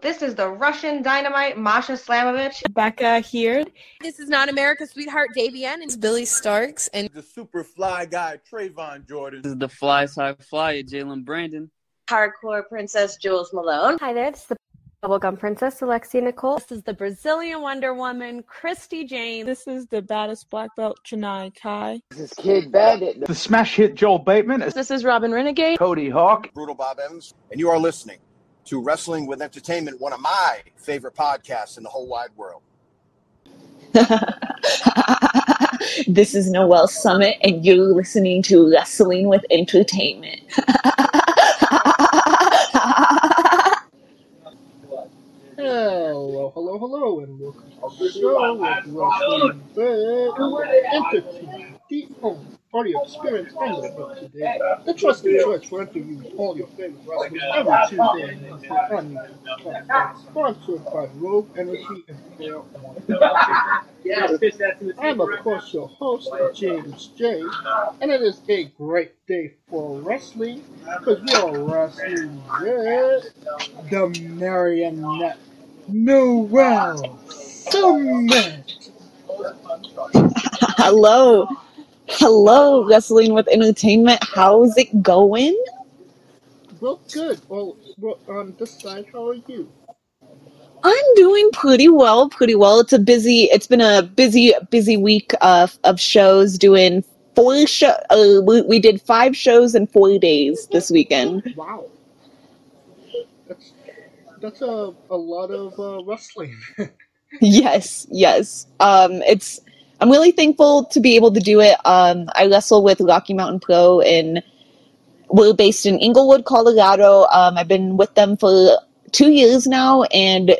This is the Russian dynamite Masha Slamovich. Becca here. This is not America's sweetheart Davian. It's Billy Starks and the super fly guy Trayvon Jordan. This is the fly side flyer Jalen Brandon. Hardcore princess Jules Malone. Hi there. This is the Bubblegum Princess Alexia Nicole. This is the Brazilian Wonder Woman Christy Jane. This is the baddest black belt Chennai Kai. This is Kid Bandit. The smash hit Joel Bateman. This is Robin Renegade. Cody Hawk. Brutal Bob Evans. And you are listening to Wrestling with Entertainment, one of my favorite podcasts in the whole wide world. this is Noelle Summit, and you're listening to Wrestling with Entertainment. Hello, hello, hello, and welcome to the show with Wrestling with Entertainment, the only oh, audio experience on the book today. The trusted choice for interviewing all your favorite wrestlers every Tuesday and Wednesday. Sponsored by Rogue Energy and Fair I'm of course your host, James J, and it is a great day for wrestling because we are wrestling with the Marionette Noelle Summit. Hello. Hello, Wrestling with Entertainment. How's it going? Well, good. Well, well, on this side, how are you? I'm doing pretty well, pretty well. It's a busy, it's been a busy, busy week of, of shows doing four show. Uh, we, we did five shows in four days this weekend. Wow. That's, that's a, a lot of uh, wrestling. yes, yes. Um, it's, I'm really thankful to be able to do it. Um, I wrestle with Rocky Mountain Pro and we're based in Englewood, Colorado. Um, I've been with them for two years now, and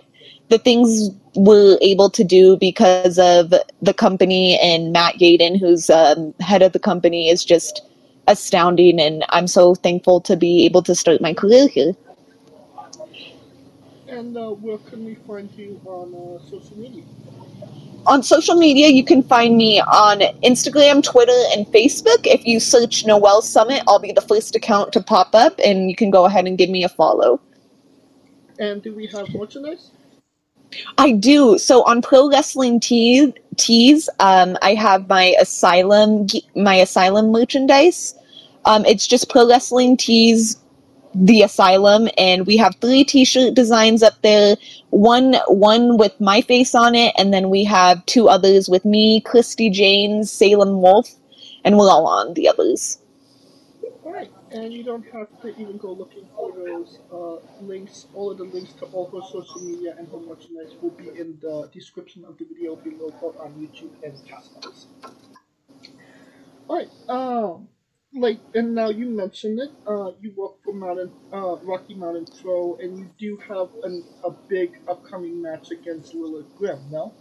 the things we're able to do because of the company and Matt Yaden, who's um, head of the company, is just astounding. And I'm so thankful to be able to start my career here. And uh, where can we find you on uh, social media? On social media, you can find me on Instagram, Twitter, and Facebook. If you search Noelle Summit, I'll be the first account to pop up, and you can go ahead and give me a follow. And do we have merchandise? I do. So on Pro Wrestling Tees, tees um, I have my Asylum my Asylum merchandise. Um, it's just Pro Wrestling Tees the asylum and we have three t-shirt designs up there. One one with my face on it and then we have two others with me christi jaynes salem wolf and we're all on the others. All right and you don't have to even go looking for those uh, links. All of the links to all her social media and her merchandise will be in the description of the video below both on youtube and castbox. All right um like and now you mentioned it uh you work for mountain uh rocky mountain pro and you do have an, a big upcoming match against lilith grimm no?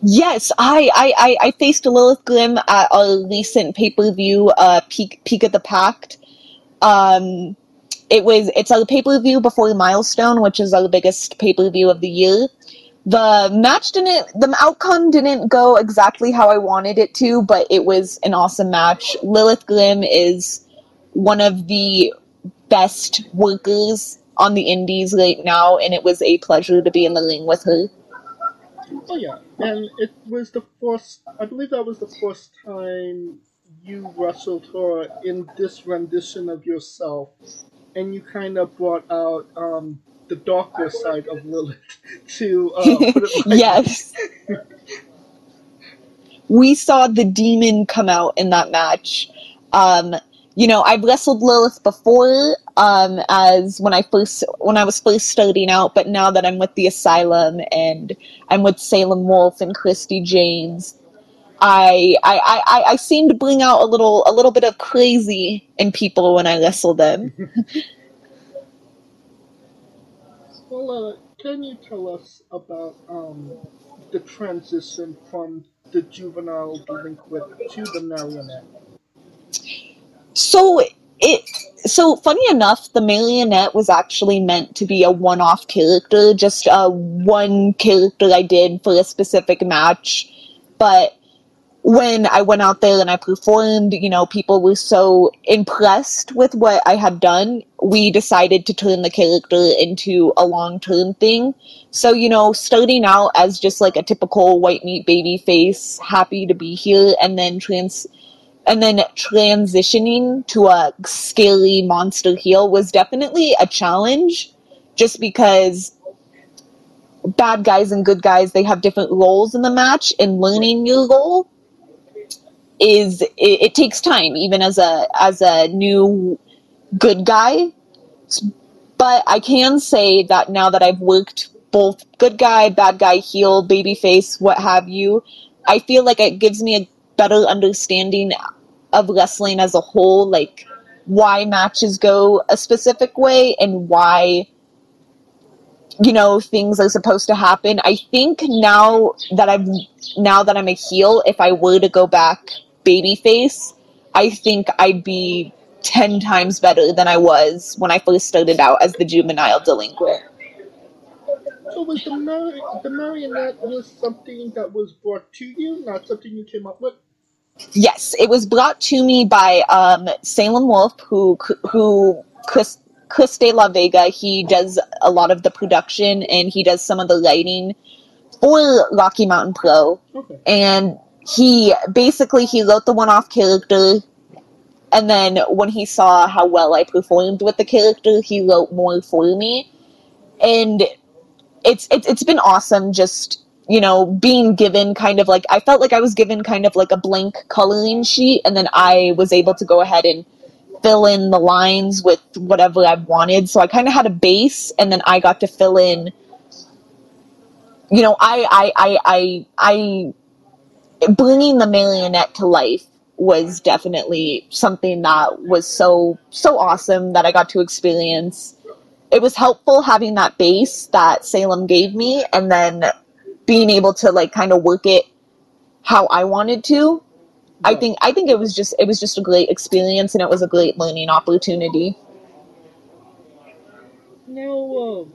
Yes i i i, faced lilith grimm at a recent pay-per-view uh peak peak of the pact. Um it was it's a pay-per-view before milestone which is our biggest pay-per-view of the year the match didn't the outcome didn't go exactly how I wanted it to, but it was an awesome match. Lilith Grimm is one of the best workers on the indies right now, and it was a pleasure to be in the ring with her. Oh yeah, and it was the first. I believe that was the first time you wrestled her in this rendition of yourself, and you kind of brought out um, the darker side of Lilith to uh, like yes. we saw the demon come out in that match. Um, you know, I've wrestled Lilith before, um, as when I first when I was first starting out, but now that I'm with the Asylum and I'm with Salem Wolf and Christi Jaynes, I I, I, I seem to bring out a little a little bit of crazy in people when I wrestle them. Uh, can you tell us about um, the transition from the juvenile delinquent to the marionette? So it so funny enough, the marionette was actually meant to be a one-off character, just uh, one character I did for a specific match. But when I went out there and I performed, you know, people were so impressed with what I had done. We decided to turn the character into a long term thing. So, you know, starting out as just like a typical white meat baby face, happy to be here, and then trans and then transitioning to a scary monster heel was definitely a challenge just because bad guys and good guys they have different roles in the match and learning your role is it, it takes time even as a as a new good guy. But i can say that now that i've worked both good guy bad guy heel baby face what have you i feel like it gives me a better understanding of wrestling as a whole like why matches go a specific way and why you know things are supposed to happen. I think now that i'm now that i'm a heel if i were to go back babyface i think i'd be 10 times better than i was when i first started out as the juvenile delinquent So was the, mar- the marionette was something that was brought to you, not something you came up with? yes it was brought to me by um, salem wolf who who chris chris de la vega he does a lot of the production and he does some of the lighting for rocky mountain pro Okay. and he basically he wrote the one-off character and then when he saw how well i performed with the character he wrote more for me. And it's it's, it's been awesome just you know being given kind of like i felt like i was given kind of like a blank coloring sheet and then i was able to go ahead and fill in the lines with whatever i wanted. So i kind of had a base and then i got to fill in you know i i i i, I bringing the marionette to life was definitely something that was so so awesome that I got to experience. It was helpful having that base that Salem gave me and then being able to like kind of work it how I wanted to. I think I think it was just it was just a great experience and it was a great learning opportunity. Now, um,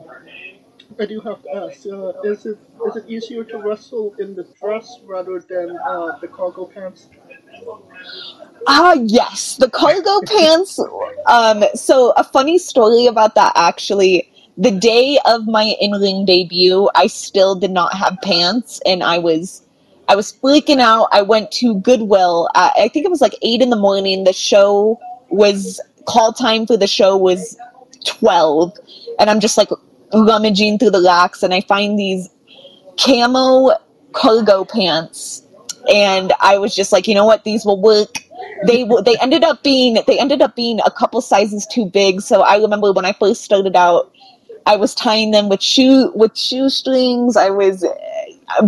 I do have to ask: uh, is it is it easier to wrestle in the dress rather than uh, the cargo pants? Ah, yes, the cargo pants. Um, so a funny story about that actually. The day of my in-ring debut, I still did not have pants, and I was, I was freaking out. I went to Goodwill. At, I think it was like eight in the morning. The show was call time for the show was twelve, and I'm just like rummaging through the racks, and I find these camo cargo pants and I was just like, you know what, these will work. They they ended up being they ended up being a couple sizes too big. So I remember when I first started out, I was tying them with shoe with shoestrings. I was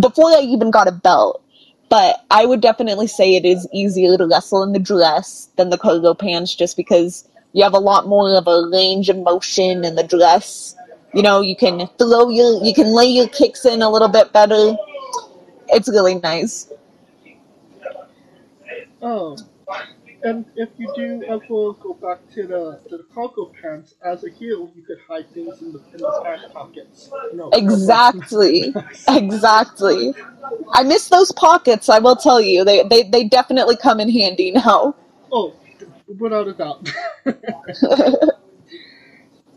before I even got a belt. But I would definitely say it is easier to wrestle in the dress than the cargo pants, just because you have a lot more of a range of motion in the dress. You know, you can throw your you can lay your kicks in a little bit better. It's really nice. Um, and if you do ever go back to the to the cargo pants, as a heel, you could hide things in the in the pant pockets. Know, Exactly. Exactly. I miss those pockets, I will tell you. They they, they definitely come in handy now. Oh, without a doubt.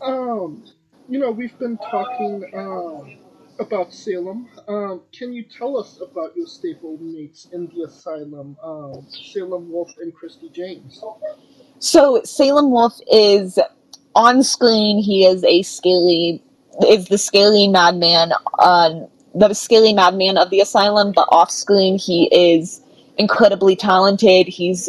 um, you know, we've been talking um, about Salem. Um, can you tell us about your stable mates in the asylum, um, Salem Wolf and Christi Jaynes? So Salem Wolf is on screen. He is a scaly, is the scaly madman, uh, the scaly madman of the asylum. But off screen, he is incredibly talented. He's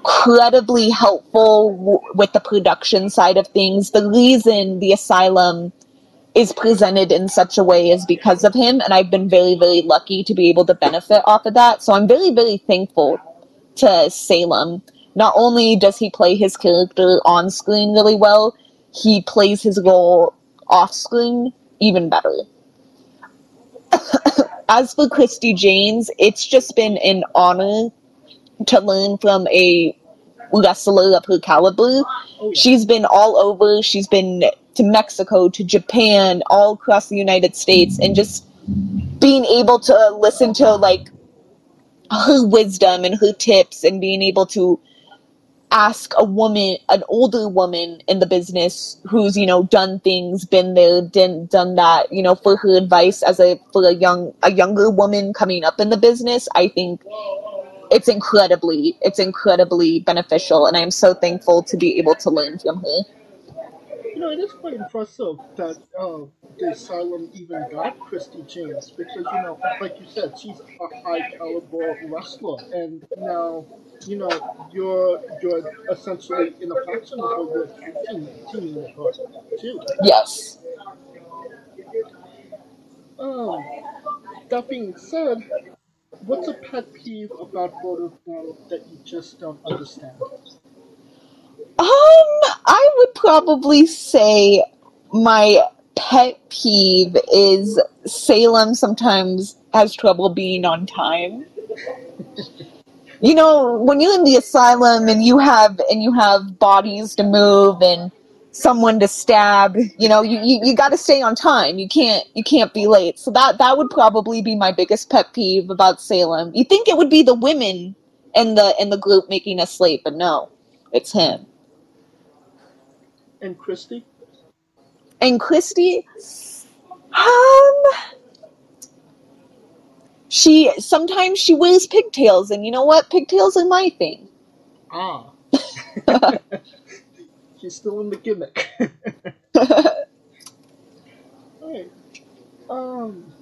incredibly helpful w- with the production side of things. The reason the asylum is presented in such a way is because of him, and I've been very, very lucky to be able to benefit off of that. So I'm very, very thankful to Salem. Not only does he play his character on screen really well, he plays his role off screen even better. As for Christi Jaynes, it's just been an honor to learn from a wrestler of her caliber. Oh, She's been all over. She's been to Mexico, to Japan, all across the United States, and just being able to listen to like her wisdom and her tips and being able to ask a woman, an older woman in the business who's, you know, done things, been there, done, done that, you know, for her advice as a, for a young, a younger woman coming up in the business, I think it's incredibly, it's incredibly beneficial. And I'm so thankful to be able to learn from her. You know, it is quite impressive that uh, the asylum even got Christi Jaynes because, you know, like you said, she's a high caliber wrestler, and now, you know, you're you're essentially in a faction with her, team, teaming with her too. Yes. Um, that being said, what's a pet peeve about both of that you just don't understand? Um, I would probably say my pet peeve is Salem sometimes has trouble being on time. You know, when you're in the asylum and you have and you have bodies to move and someone to stab, you know, you, you, you gotta stay on time. You can't you can't be late. So that that would probably be my biggest pet peeve about Salem. You think it would be the women in the in the group making us late, but no. It's him. And Christy? And Christy, um, she sometimes she wears pigtails, and you know what? Pigtails are my thing. Ah. She's still in the gimmick. Alright. Um,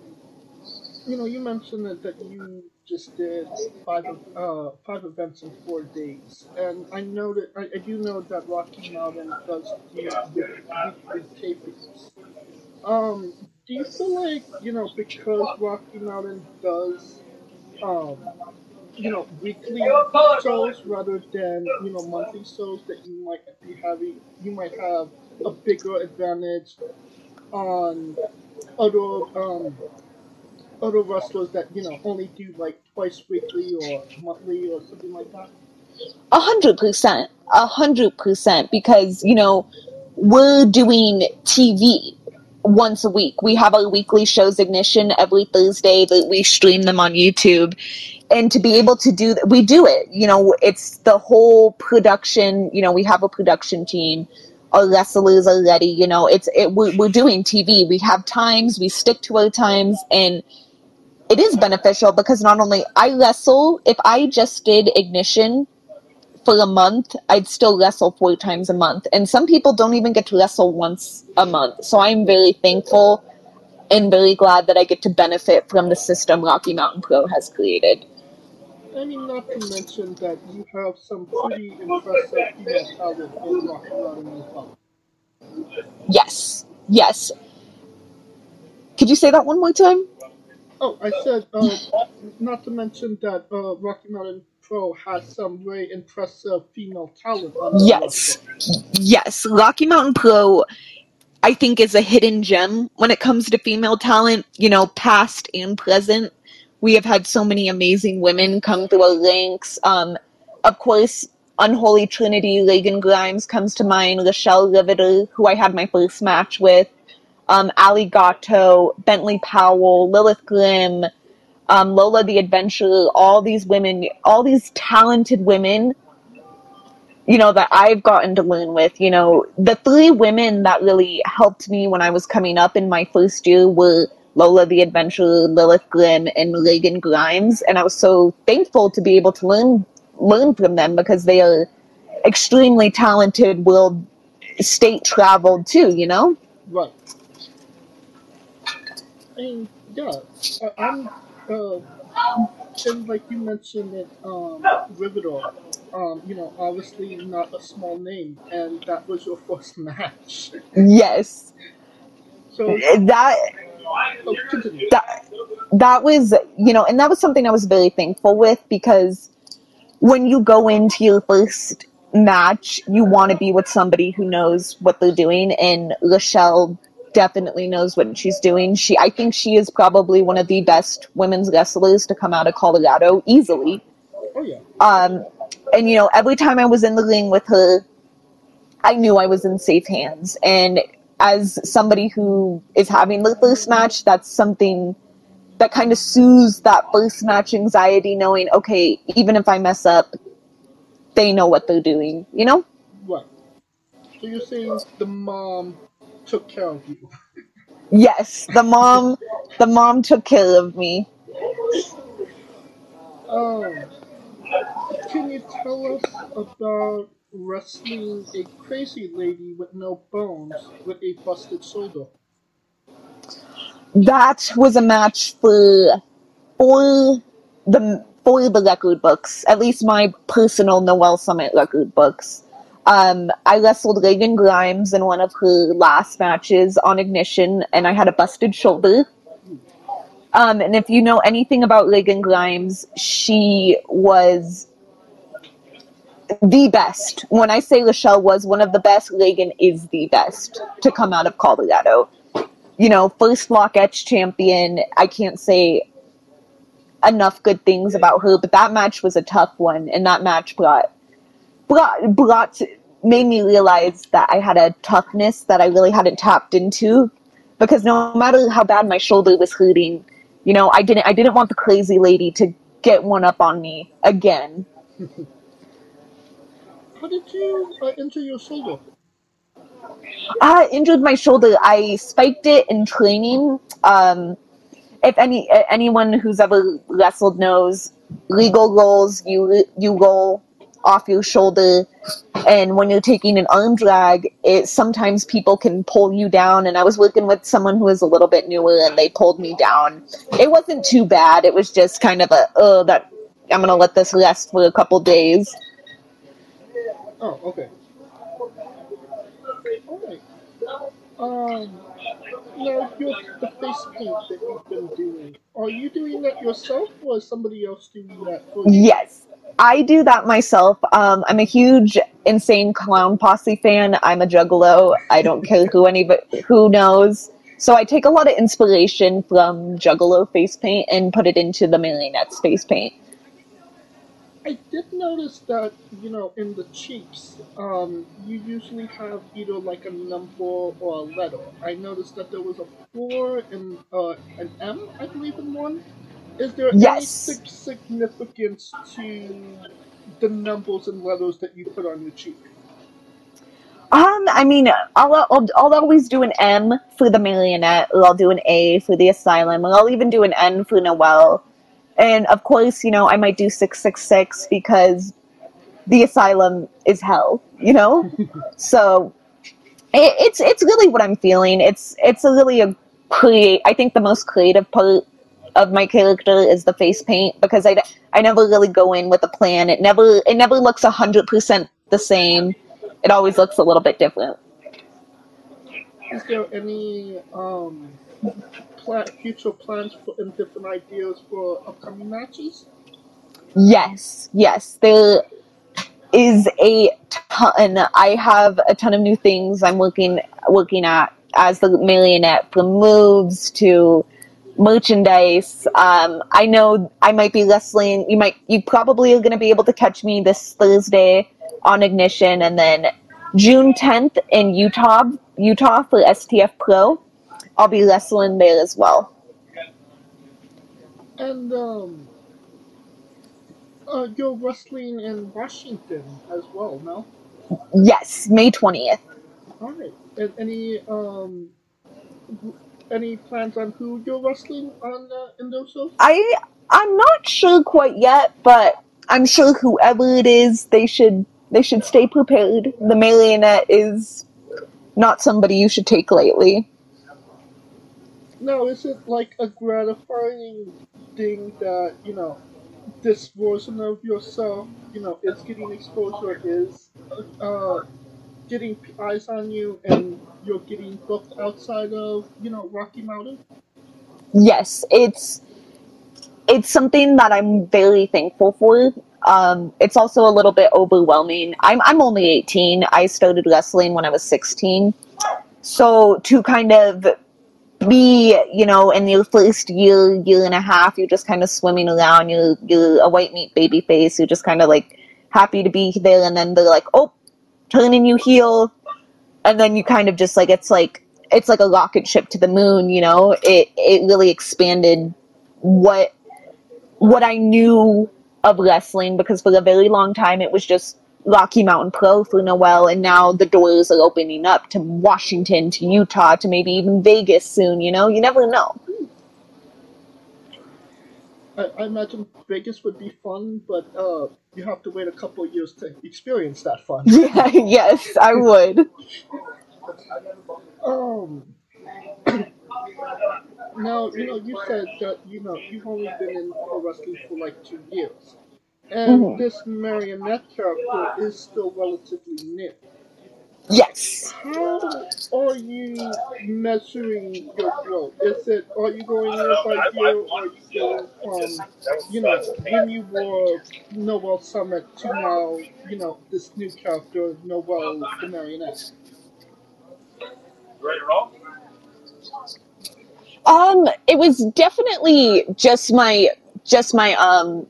you know, you mentioned that, that you just did five uh five events in four days, and I know that I, I do know that Rocky Mountain does do tapings. Um, do you feel like you know because Rocky Mountain does um you know weekly shows rather than you know monthly shows that you might be having you might have a bigger advantage on other um other wrestlers that you know only do like twice weekly or monthly or something like that? A hundred percent, a hundred percent, because you know we're doing TV once a week. We have our weekly shows ignition every Thursday that we stream them on YouTube. And to be able to do that, we do it. You know, it's the whole production. You know, we have a production team. Our wrestlers are ready. You know, it's it. We're, we're doing TV. We have times. We stick to our times, and it is beneficial because not only I wrestle. If I just did ignition for a month, I'd still wrestle four times a month. And some people don't even get to wrestle once a month. So I'm very thankful and very glad that I get to benefit from the system Rocky Mountain Pro has created. I mean, not to mention that you have some pretty impressive female talent in Rocky Mountain well. Yes, yes. Could you say that one more time? Oh, I said, uh, not to mention that uh, Rocky Mountain Pro has some very impressive female talent Yes, yes. Rocky Mountain Pro, I think, is a hidden gem when it comes to female talent, you know, past and present. We have had so many amazing women come through our ranks. Um, of course, Unholy Trinity, Reygan Grimez comes to mind, Rochelle Riveter, who I had my first match with, um, Ali Gatto, Bentley Powell, Lilith Grimm, um, Lola the Adventurer, all these women, all these talented women, you know, that I've gotten to learn with. You know, the three women that really helped me when I was coming up in my first year were Lola the Adventurer, Lilith Grimm, and Reygan Grimez, and I was so thankful to be able to learn learn from them because they are extremely talented, world state traveled too. You know. Right. I mean, yeah, I'm, uh, and like you mentioned it, um, um, you know, obviously not a small name, and that was your first match. Yes. So that oh, that that was you know and that was something i was very thankful with because when you go into your first match you want to be with somebody who knows what they're doing and rochelle definitely knows what she's doing she i think she is probably one of the best women's wrestlers to come out of colorado easily Oh yeah. um and you know every time i was in the ring with her i knew i was in safe hands and as somebody who is having the first match that's something that kind of soothes that first match anxiety, knowing okay, even if I mess up, they know what they're doing. You know? Right. So you're saying the mom took care of you. Yes, the mom, the mom took care of me. Um, can you tell us about wrestling a crazy lady with no bones with a busted shoulder? That was a match for for the for the record books, at least my personal Noelle Summit record books. Um, I wrestled Reygan Grimez in one of her last matches on Ignition, and I had a busted shoulder. Um, and if you know anything about Reygan Grimez, she was the best. When I say Rochelle was one of the best, Reygan is the best to come out of Colorado. You know, first Lock Etch champion. I can't say enough good things about her, but that match was a tough one, and that match brought brought brought made me realize that I had a toughness that I really hadn't tapped into. Because no matter how bad my shoulder was hurting, you know, I didn't I didn't want the crazy lady to get one up on me again. How did you uh, injure your shoulder? I injured my shoulder. I spiked it in training. Um, if any anyone who's ever wrestled knows, legal rolls you you roll off your shoulder, and when you're taking an arm drag, it sometimes people can pull you down. And I was working with someone who was a little bit newer, and they pulled me down. It wasn't too bad. It was just kind of a oh that I'm gonna let this rest for a couple days. Oh, okay. Um, now, your, the face paint that you've been doing, are you doing that yourself or is somebody else doing that for you? Yes, I do that myself. Um, I'm a huge insane clown posse fan. I'm a juggalo. I don't care who anybody who knows. So I take a lot of inspiration from juggalo face paint and put it into the marionettes face paint. I did notice that, you know, in the cheeks, um, you usually have either like a number or a letter. I noticed that there was a four and uh, an M, I believe, in one. Is there any Yes. sig- significance to the numbers and letters that you put on your cheek? Um, I mean, I'll, I'll I'll always do an M for the marionette, or I'll do an A for the asylum, or I'll even do an N for Noelle. And of course, you know, I might do six six six because the asylum is hell, you know. so it, it's it's really what I'm feeling. It's it's a really a create. I think the most creative part of my character is the face paint because I, I never really go in with a plan. It never it never looks a hundred percent the same. It always looks a little bit different. Is there any um, pla- future plans for, and different ideas for upcoming matches? Yes, yes, there is a ton. I have a ton of new things I'm working working at as the marionette, from moves to merchandise. Um, I know I might be wrestling. You might, you probably are going to be able to catch me this Thursday on Ignition, and then June 10th in Utah, Utah for STF Pro. I'll be wrestling there as well. And um, uh, you're wrestling in Washington as well, no? Yes, May 20th. All right. And any um, any plans on who you're wrestling on uh, shows? I I'm not sure quite yet, but I'm sure whoever it is, they should they should stay prepared. The marionette is not somebody you should take lightly. No, is it like a gratifying thing that you know this version of yourself, you know, is getting exposure, is uh, getting eyes on you, and you're getting booked outside of you know Rocky Mountain? Yes, it's it's something that I'm very thankful for. Um, it's also a little bit overwhelming. I'm I'm only 18. I started wrestling when I was 16. So to kind of be, you know, in your first year, year and a half, you're just kind of swimming around. You're you're a white meat baby face. You're just kind of like happy to be there, and then they're like, oh, turning you heel, and then you kind of just like it's like it's like a rocket ship to the moon. You know, it it really expanded what what I knew of wrestling because for a very long time it was just Rocky Mountain Pro for Noelle, and now the doors are opening up to Washington, to Utah, to maybe even Vegas soon. You know, you never know. I, I imagine Vegas would be fun, but uh, you have to wait a couple of years to experience that fun. Yeah, yes, I would. Um. now you know you said that you know you've only been in pro wrestling for like two years, and Mhm. this marionette character is still relatively new. Yes. How are you measuring your growth? Is it are you going year by year, or are you going from you know when you were Noelle Summit to now you know this new character Noelle the marionette? Right or all Um, it was definitely just my just my um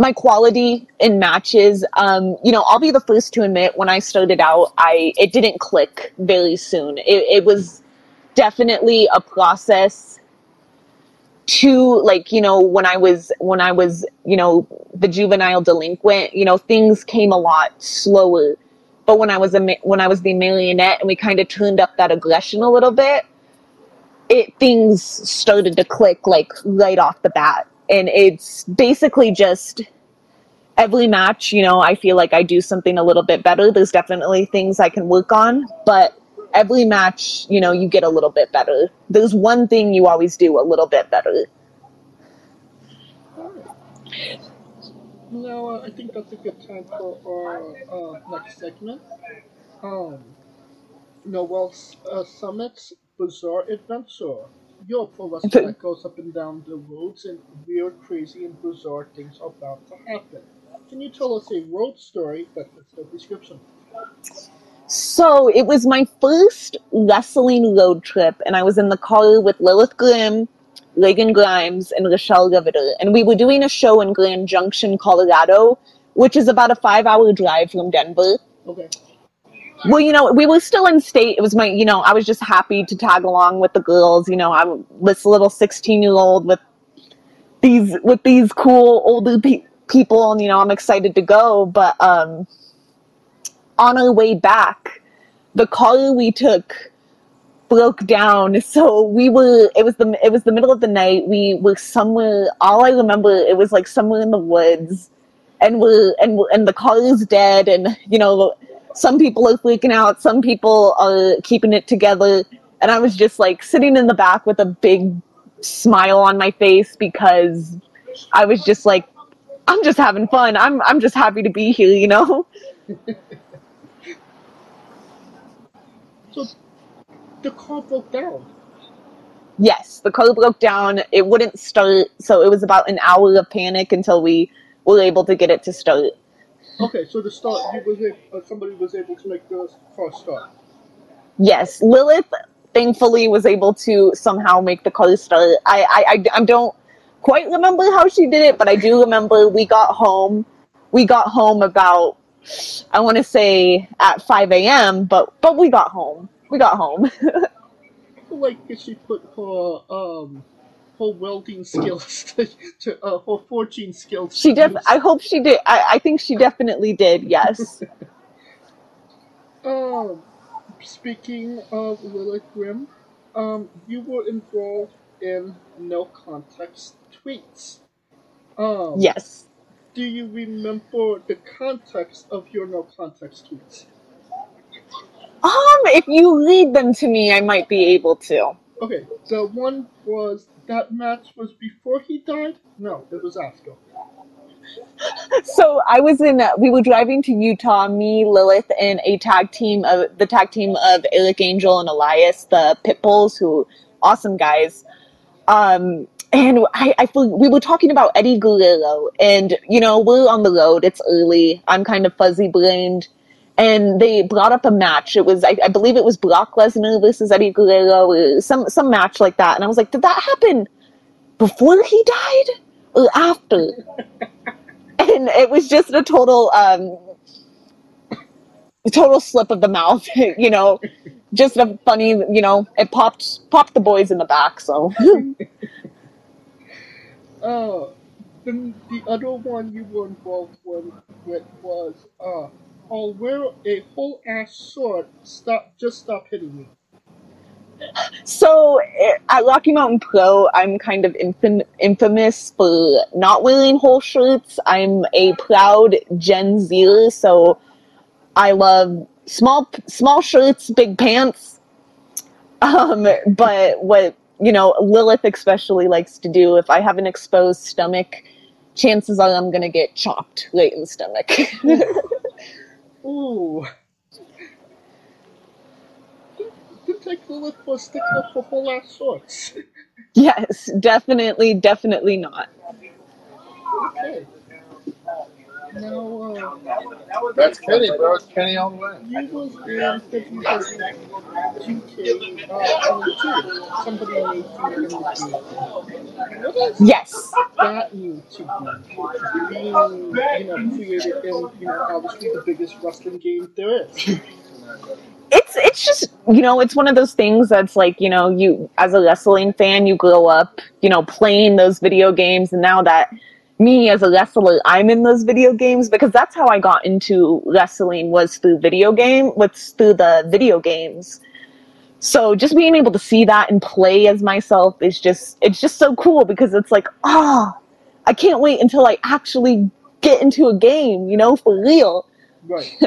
my quality in matches. Um, you know, I'll be the first to admit when I started out, I it didn't click very soon. It, it was definitely a process to like you know when I was when I was you know the juvenile delinquent. You know, things came a lot slower. But when I was a when I was the marionette and we kind of turned up that aggression a little bit, it things started to click like right off the bat and it's basically just every match you know i feel like i do something a little bit better there's definitely things i can work on but every match you know you get a little bit better there's one thing you always do a little bit better Now, uh, I think that's a good time for our uh, next segment. Um, Noelle's uh, Summit's Bizarre Adventure. Your pro wrestler that goes up and down the roads and weird, crazy, and bizarre things are about to happen. Can you tell us a road story that fits the description? So it was my first wrestling road trip, and I was in the car with Lilith Grimm, Reygan Grimez, and Rochelle Riveter, and we were doing a show in Grand Junction, Colorado, which is about a five-hour drive from Denver. Okay. Well, you know, we were still in state. It was my, you know, I was just happy to tag along with the girls. You know, I'm this little sixteen-year-old with these with these cool older pe- people, and you know, I'm excited to go. But um, on our way back, the car we took broke down. So we were. It was the it was the middle of the night. We were somewhere. All I remember, it was like somewhere in the woods, and we're and and the car is dead. And you know, some people are freaking out. Some people are keeping it together. And I was just like sitting in the back with a big smile on my face because I was just like, I'm just having fun. I'm I'm just happy to be here. You know. So, the car broke down. Yes, the car broke down. It wouldn't start, so it was about an hour of panic until we were able to get it to start. Okay, so the start, you was a, uh, somebody was able to make the car start. Yes, Lilith thankfully was able to somehow make the car start. I, I, I, I don't quite remember how she did it, but I do remember we got home. We got home about, I want to say at 5 a.m., but, but we got home. We got home. Like if she put her um her welding skills to, to uh, her forging skills. she to def. I hope she did. I, I think she definitely did, yes. Um, speaking of Lilith Grimm, um, you were involved in no context tweets. Um, yes. Do you remember the context of your no context tweets? Um, if you read them to me, I might be able to. Okay, the one was that match was before he died. No, it was after. So I was in. We were driving to Utah. Me, Lilith, and a tag team of the tag team of Eric Angel and Elias, the Pitbulls, who awesome guys. Um, and I, I feel we were talking about Eddie Guerrero, and you know we're on the road. It's early. I'm kind of fuzzy brained, and they brought up a match. It was I, I believe it was Brock Lesnar versus Eddie Guerrero, some some match like that. And I was like, did that happen before he died or after? and it was just a total um total slip of the mouth you know just a funny you know it popped popped the boys in the back so uh, the, the other one you were involved with was, uh, I'll wear a whole ass sword. Stop, just stop hitting me. So eh, at Rocky Mountain Pro, I'm kind of infam- infamous for not wearing whole shirts. I'm a proud Gen Zer, so I love small small shirts, big pants. Um, but what you know, Lilith especially likes to do. If I have an exposed stomach, chances are I'm gonna get chopped right in the stomach. Ooh. Didn't take Lilith for a stickler for whole ass swords. yes, definitely, definitely not. Okay. Now, uh, That's Kenny, bro. It's Kenny all the way. you was in WWE 2K uh, Somebody made you in the game. What is Yes. that new to you? You know, created in, you know, obviously the biggest wrestling game there is. it's it's just you know it's one of those things that's like you know you as a wrestling fan you grow up you know playing those video games and now that me as a wrestler i'm in those video games because that's how i got into wrestling was through video game was through the video games so just being able to see that and play as myself is just it's just so cool because it's like ah i can't wait until i actually get into a game you know for real Right.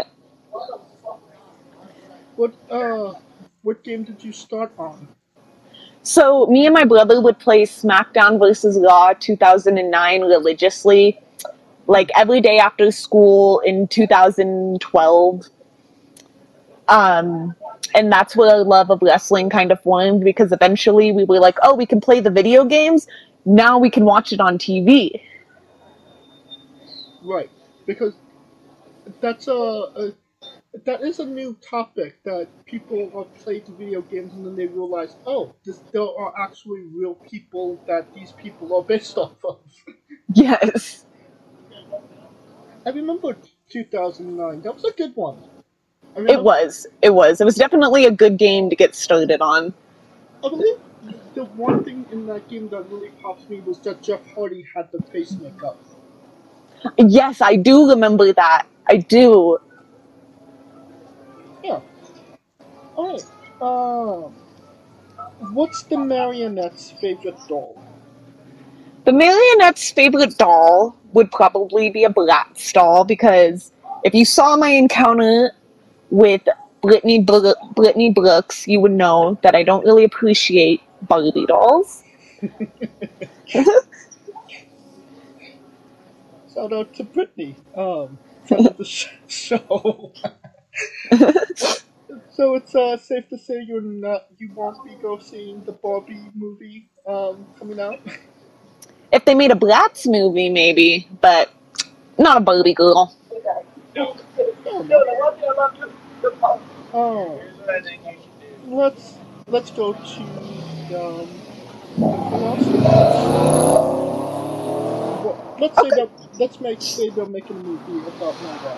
what, uh, what game did you start on? So me and my brother would play SmackDown versus Raw 2009 religiously, like every day after school in 2012. Um, and that's where our love of wrestling kind of formed because eventually we were like, oh, we can play the video games. Now we can watch it on TV. Right, because that's a, a that is a new topic that people have played video games and then they realize, oh, this, there are actually real people that these people are based off of. Yes. I remember 2009. That was a good one. It was. It was. It was definitely a good game to get started on. I believe the one thing in that game that really popped me was that Jeff Hardy had the pacemaker. Yes, I do remember that. I do. Alright. Um, what's the marionette's favorite doll? The marionette's favorite doll would probably be a Bratz doll because if you saw my encounter with Brittany, Bro- Brittany Brooks, you would know that I don't really appreciate Barbie dolls. Shout out to Brittany, um, friend of the show. so it's uh, safe to say you're not, you won't be go seeing the Barbie movie um, coming out. If they made a Bratz movie, maybe, but not a Barbie girl. Oh, let's let's go to um, well, let's say that let's make say they're making a movie about Noah.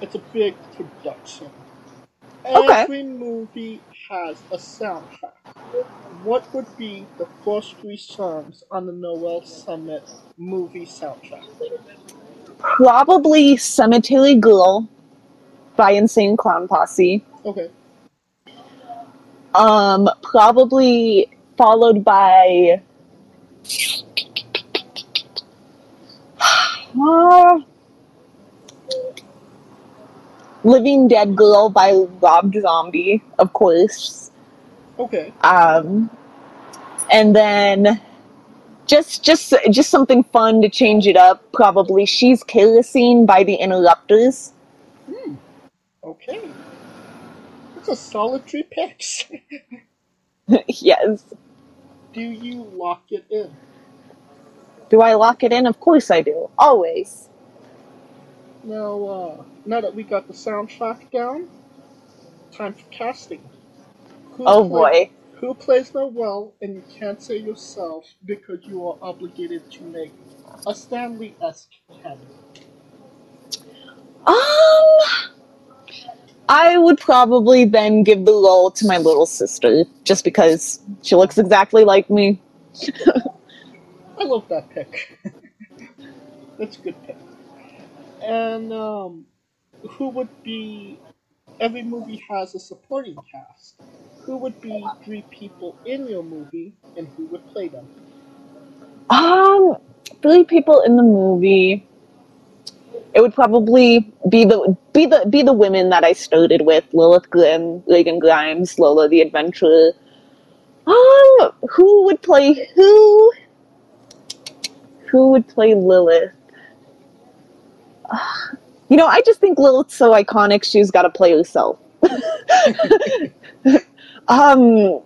It's a big production. Okay. Every movie has a soundtrack. What would be the first three songs on the Noelle Summit movie soundtrack? Probably Cemetery Girl by Insane Clown Posse. Okay. Um, probably followed by. Uh, Living Dead Girl by Rob Zombie, of course. Okay. Um, and then just just just something fun to change it up. Probably She's Kerosene by the Interrupters. Hmm. Okay. That's a solid three picks. yes. Do you lock it in? Do I lock it in? Of course I do. Always. Now, uh, now that we got the soundtrack down, time for casting. Who Oh play- boy. Who plays Noelle, and you can't say yourself because you are obligated to make a Stanley-esque canon. Um, I would probably then give the role to my little sister, just because she looks exactly like me. I love that pick. That's a good pick. And um, who would be? Every movie has a supporting cast. Who would be three people in your movie, and who would play them? Um, three people in the movie. It would probably be the be the be the women that I started with: Lilith Grimm, Reygan Grimez, Lola the Adventurer. Um, who would play who? Who would play Lilith? Ah, you know, I just think Lilith's so iconic. She's got to play herself. um,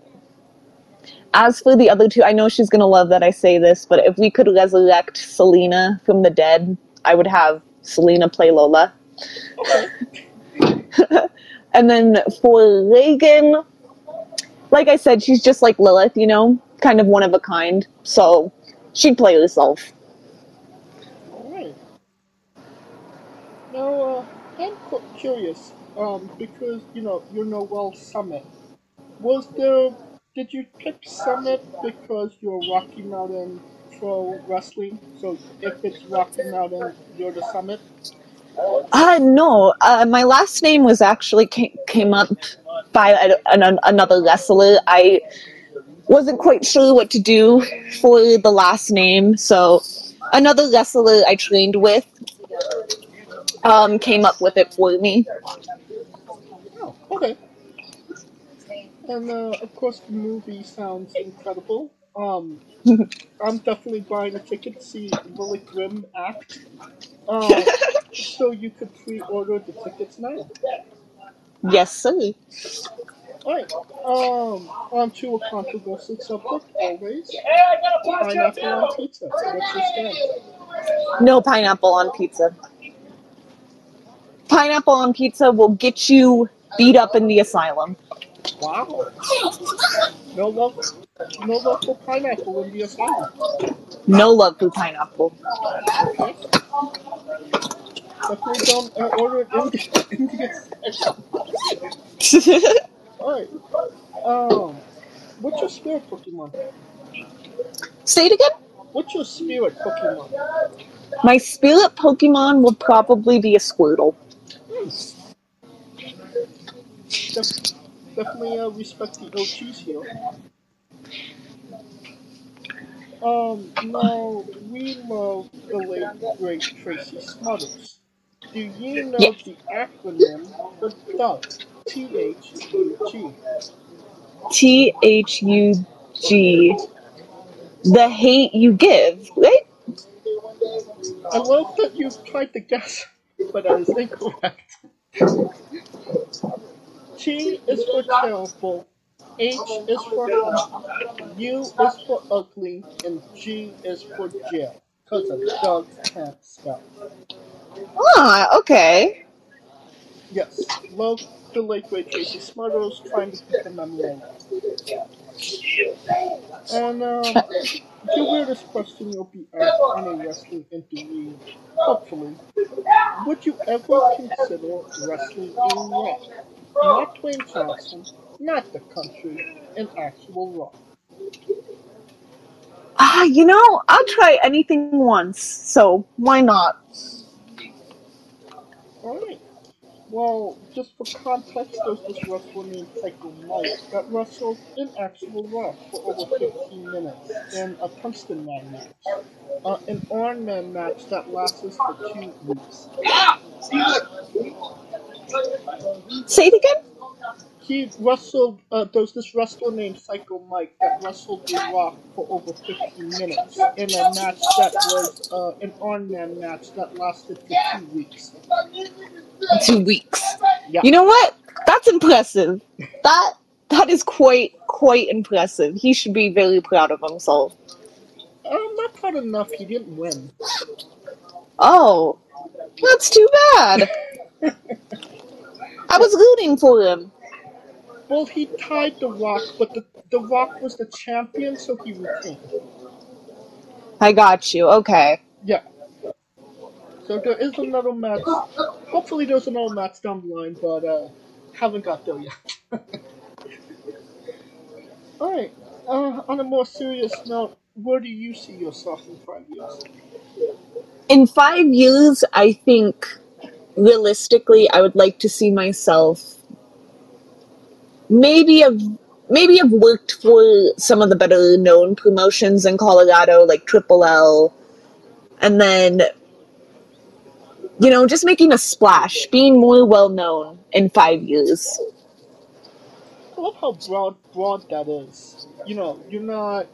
as for the other two, I know she's gonna love that I say this, but if we could resurrect Selena from the dead, I would have Selena play Lola. and then for Reygan, like I said, she's just like Lilith, you know, kind of one of a kind. So she'd play herself. Now, uh, I'm cu- curious, um, because, you know, you know well Summit. Was there, did you pick Summit because you're Rocky Mountain Pro Wrestling? So if it's Rocky Mountain, you're the Summit? Uh, no, uh, my last name was actually came, came up by an, another wrestler. I wasn't quite sure what to do for the last name, so another wrestler I trained with um, came up with it for me. Oh, okay. And uh, of course, the movie sounds incredible. Um, I'm definitely buying a ticket to see Lily Grimm act. Uh, so you could pre-order the tickets now. Yes, sir. Alright, um, on to a controversial subject, always. Pineapple on pizza. What's your stand? No pineapple on pizza. Pineapple on pizza will get you beat up in the asylum. Wow. No love, no love for pineapple in the asylum. No love for pineapple. Okay. Definitely don't uh, order it in the, in the asylum. Alright. Um, what's your spirit Pokemon? Say it again? What's your spirit Pokemon? My spirit Pokemon will probably be a Squirtle. Def- definitely uh, respect the OGs here. Um, now, we love the late great Tracy Smothers. Do you know Yeah. the acronym for THUG? T-H-U-G. T H U G. The hate you give, right? I love that you tried to guess, but that is incorrect. T is for terrible, H is for hot, U is for ugly, and G is for jail. Because a dog can't spell. Ah, okay. Yes, love the late great Tracy Smothers trying to keep the memory alive. And um, the weirdest question you'll be asked on a wrestling interview, hopefully, would you ever consider wrestling in Raw? Not Dwayne Johnson, not the country, an actual Raw. Ah, you know, I'll try anything once, so why not? Well, just for context, there's this wrestler named Psycho Mike that wrestled in actual Raw for over 15 minutes in a Tungsten Man match. Uh, an Iron Man match that lasts for two weeks. Say it again? He wrestled, uh, there's this wrestler named Psycho Mike that wrestled The Rock for over 15 minutes in a match that was uh, an Iron Man match that lasted for two weeks. Two weeks. Yeah. You know what? That's impressive. That that is quite quite impressive. He should be very proud of himself. I'm not proud enough he didn't win. Oh, that's too bad. I was rooting for him. Well, he tied The Rock, but the, the Rock was the champion, so he retained. I got you. Okay. Yeah. So there is another match. Hopefully, there's another match down the line, but uh, haven't got there yet. Alright. Uh, on a more serious note, where do you see yourself in five years? In five years, I think realistically, I would like to see myself maybe have maybe have worked for some of the better known promotions in Colorado, like Triple L, and then you know, just making a splash, being more well known in five years. I love how broad broad that is. You know, you're not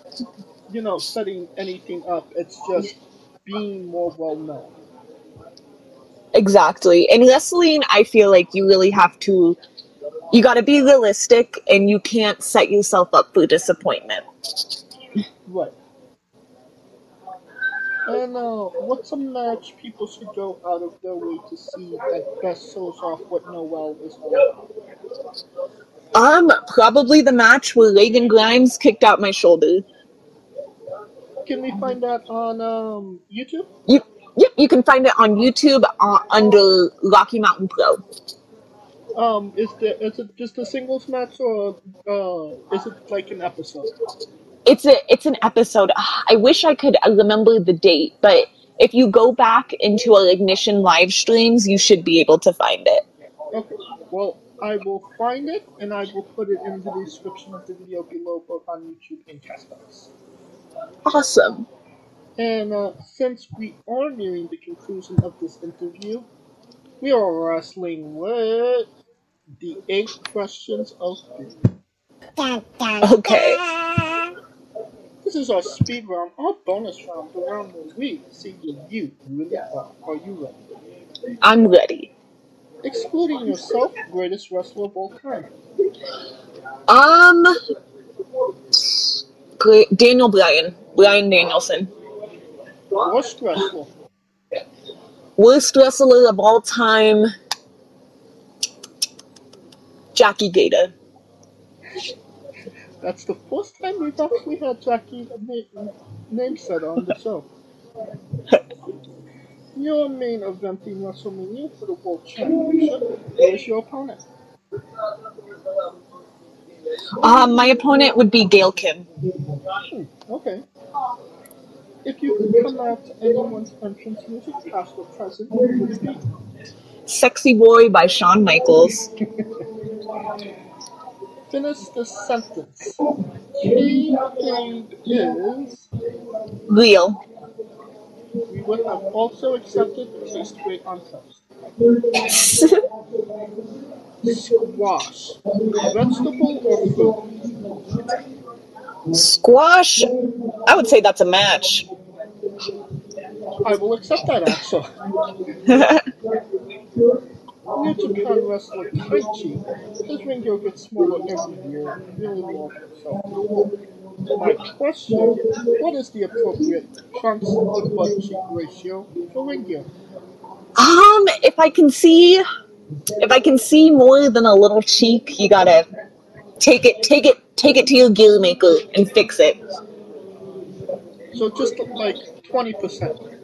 you know setting anything up. It's just being more well known. Exactly. In wrestling, I feel like you really have to you got to be realistic and you can't set yourself up for disappointment. Right. And uh, what's a match people should go out of their way to see that best shows off what Noelle is all about? Um, probably the match where Reygan Grimez kicked out my shoulder. Can we find that on um, YouTube? You, yep, you can find it on YouTube uh, under Rocky Mountain Pro. Um, is the is it just a singles match or uh, is it like an episode? It's a it's an episode. Ah, I wish I could remember the date, but if you go back into our Ignition live streams, you should be able to find it. Okay. Well, I will find it and I will put it in the description of the video below, both on YouTube and Castbox. Awesome. And uh, since we are nearing the conclusion of this interview, we are wrestling with the eight questions of. Okay. This is our speed round, our bonus round, the round where we see if you really are. Are you ready? I'm ready. Excluding yourself, greatest wrestler of all time. Um, great, Daniel Bryan, Bryan Danielson, Worst wrestler. worst wrestler of all time. Jackie Gayda. That's the first time we've actually had Jackie na- name said on the show. Your main event eventing WrestleMania for the World Championship. Who is your opponent? Um, my opponent would be Gail Kim. Hmm, okay. If you could out anyone's entrance music, past or present, would it be? Sexy Boy by Shawn Michaels. Finish the sentence. She is. Real. We would have also accepted taste great toast. Squash. Vegetable or food? Squash. I would say that's a match. I will accept that answer. New Japan wrestler Taichi. His ring gear gets smaller every year really long himself. My question, what is the appropriate trunks to butt cheek ratio for ring gear? Um, if I can see, if I can see more than a little cheek, you gotta take it, take it, take it to your gear maker and fix it. So just like 20%.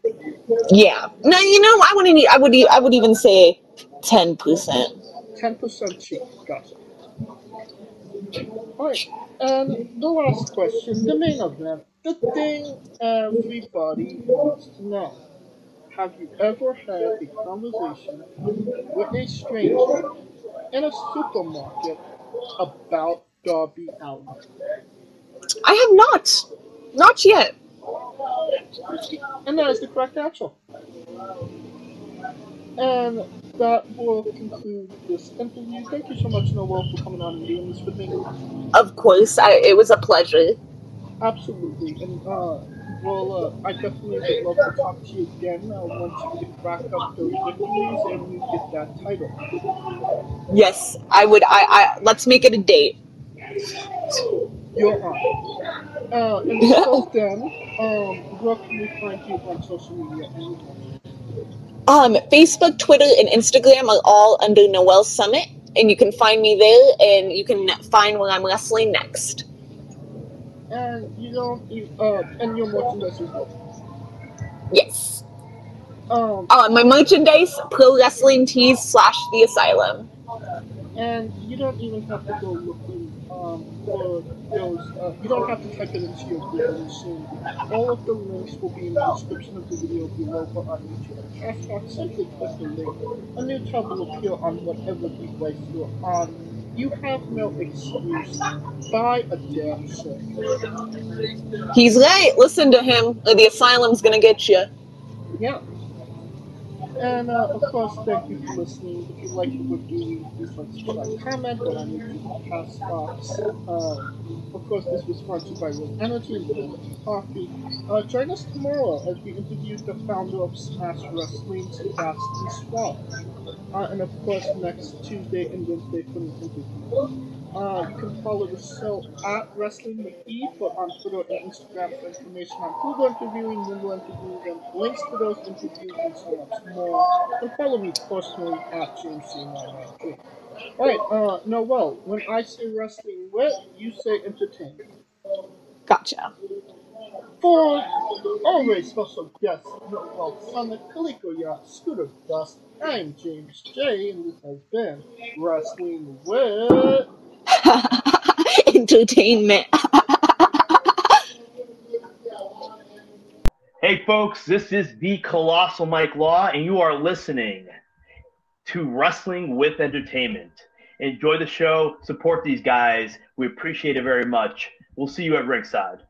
Yeah. No, you know, I wouldn't. I would. I would even say ten percent. 10% cheek. Gotcha. Alright, and the last question, the main event, the thing everybody wants to know. Have you ever had a conversation with a stranger in a supermarket about Darby Allin? I have not. Not yet. And that is the correct answer. And that will conclude this interview. Thank you so much, Noelle, for coming on and doing this with me. Of course, I, it was a pleasure. Absolutely. And, uh, well, uh, I definitely would love to talk to you again uh, once you get back up those victories and you get that title. Yes, I would. I. I let's make it a date. You're on. Uh, and until then, um, where can we find you on social media? Um, Facebook, Twitter, and Instagram are all under Noelle Summit, and you can find me there, and you can find where I'm wrestling next. and you don't, you, uh, and your merchandise as well. Yes. Um, Uh, my merchandise, Pro Wrestling Tees slash The Asylum. And you don't even have to go looking um, those. Uh, you don't have to type it into your Google machine. All of the links will be in the description of the video below or on YouTube. Hashtag simply click the link. A new tab will appear on whatever device you're on. You have no excuse. Buy a damn shit. He's right. Listen to him, or the asylum's gonna get you. Yeah. And uh, of course, thank you for listening. If you like what we're doing, please like, subscribe, comment on our YouTube Castbox. Uh, of course, this was sponsored by Rogue Energy and Energy Coffee. Uh, join us tomorrow as we interview the founder of Smash Wrestling, Sebastian Suave. Uh, and of course, next Tuesday and Wednesday for an interview. Uh, you can follow the show at Wrestling McGee, but on Twitter and Instagram for information on who we're interviewing, when we're interviewing them, links to those interviews, and so much more. And follow me personally at JamesJ993. Alright, uh, Noelle, when I say wrestling with, you say entertainment. Gotcha. For always special guest, Noelle Summit, Kaliko Yacht, Scooter Dust, I'm James J, and this has been Wrestling with. Entertainment. Hey, folks, this is the Colossal Mike Law, and you are listening to Wrestling with Entertainment. Enjoy the show, support these guys. We appreciate it very much. We'll see you at ringside.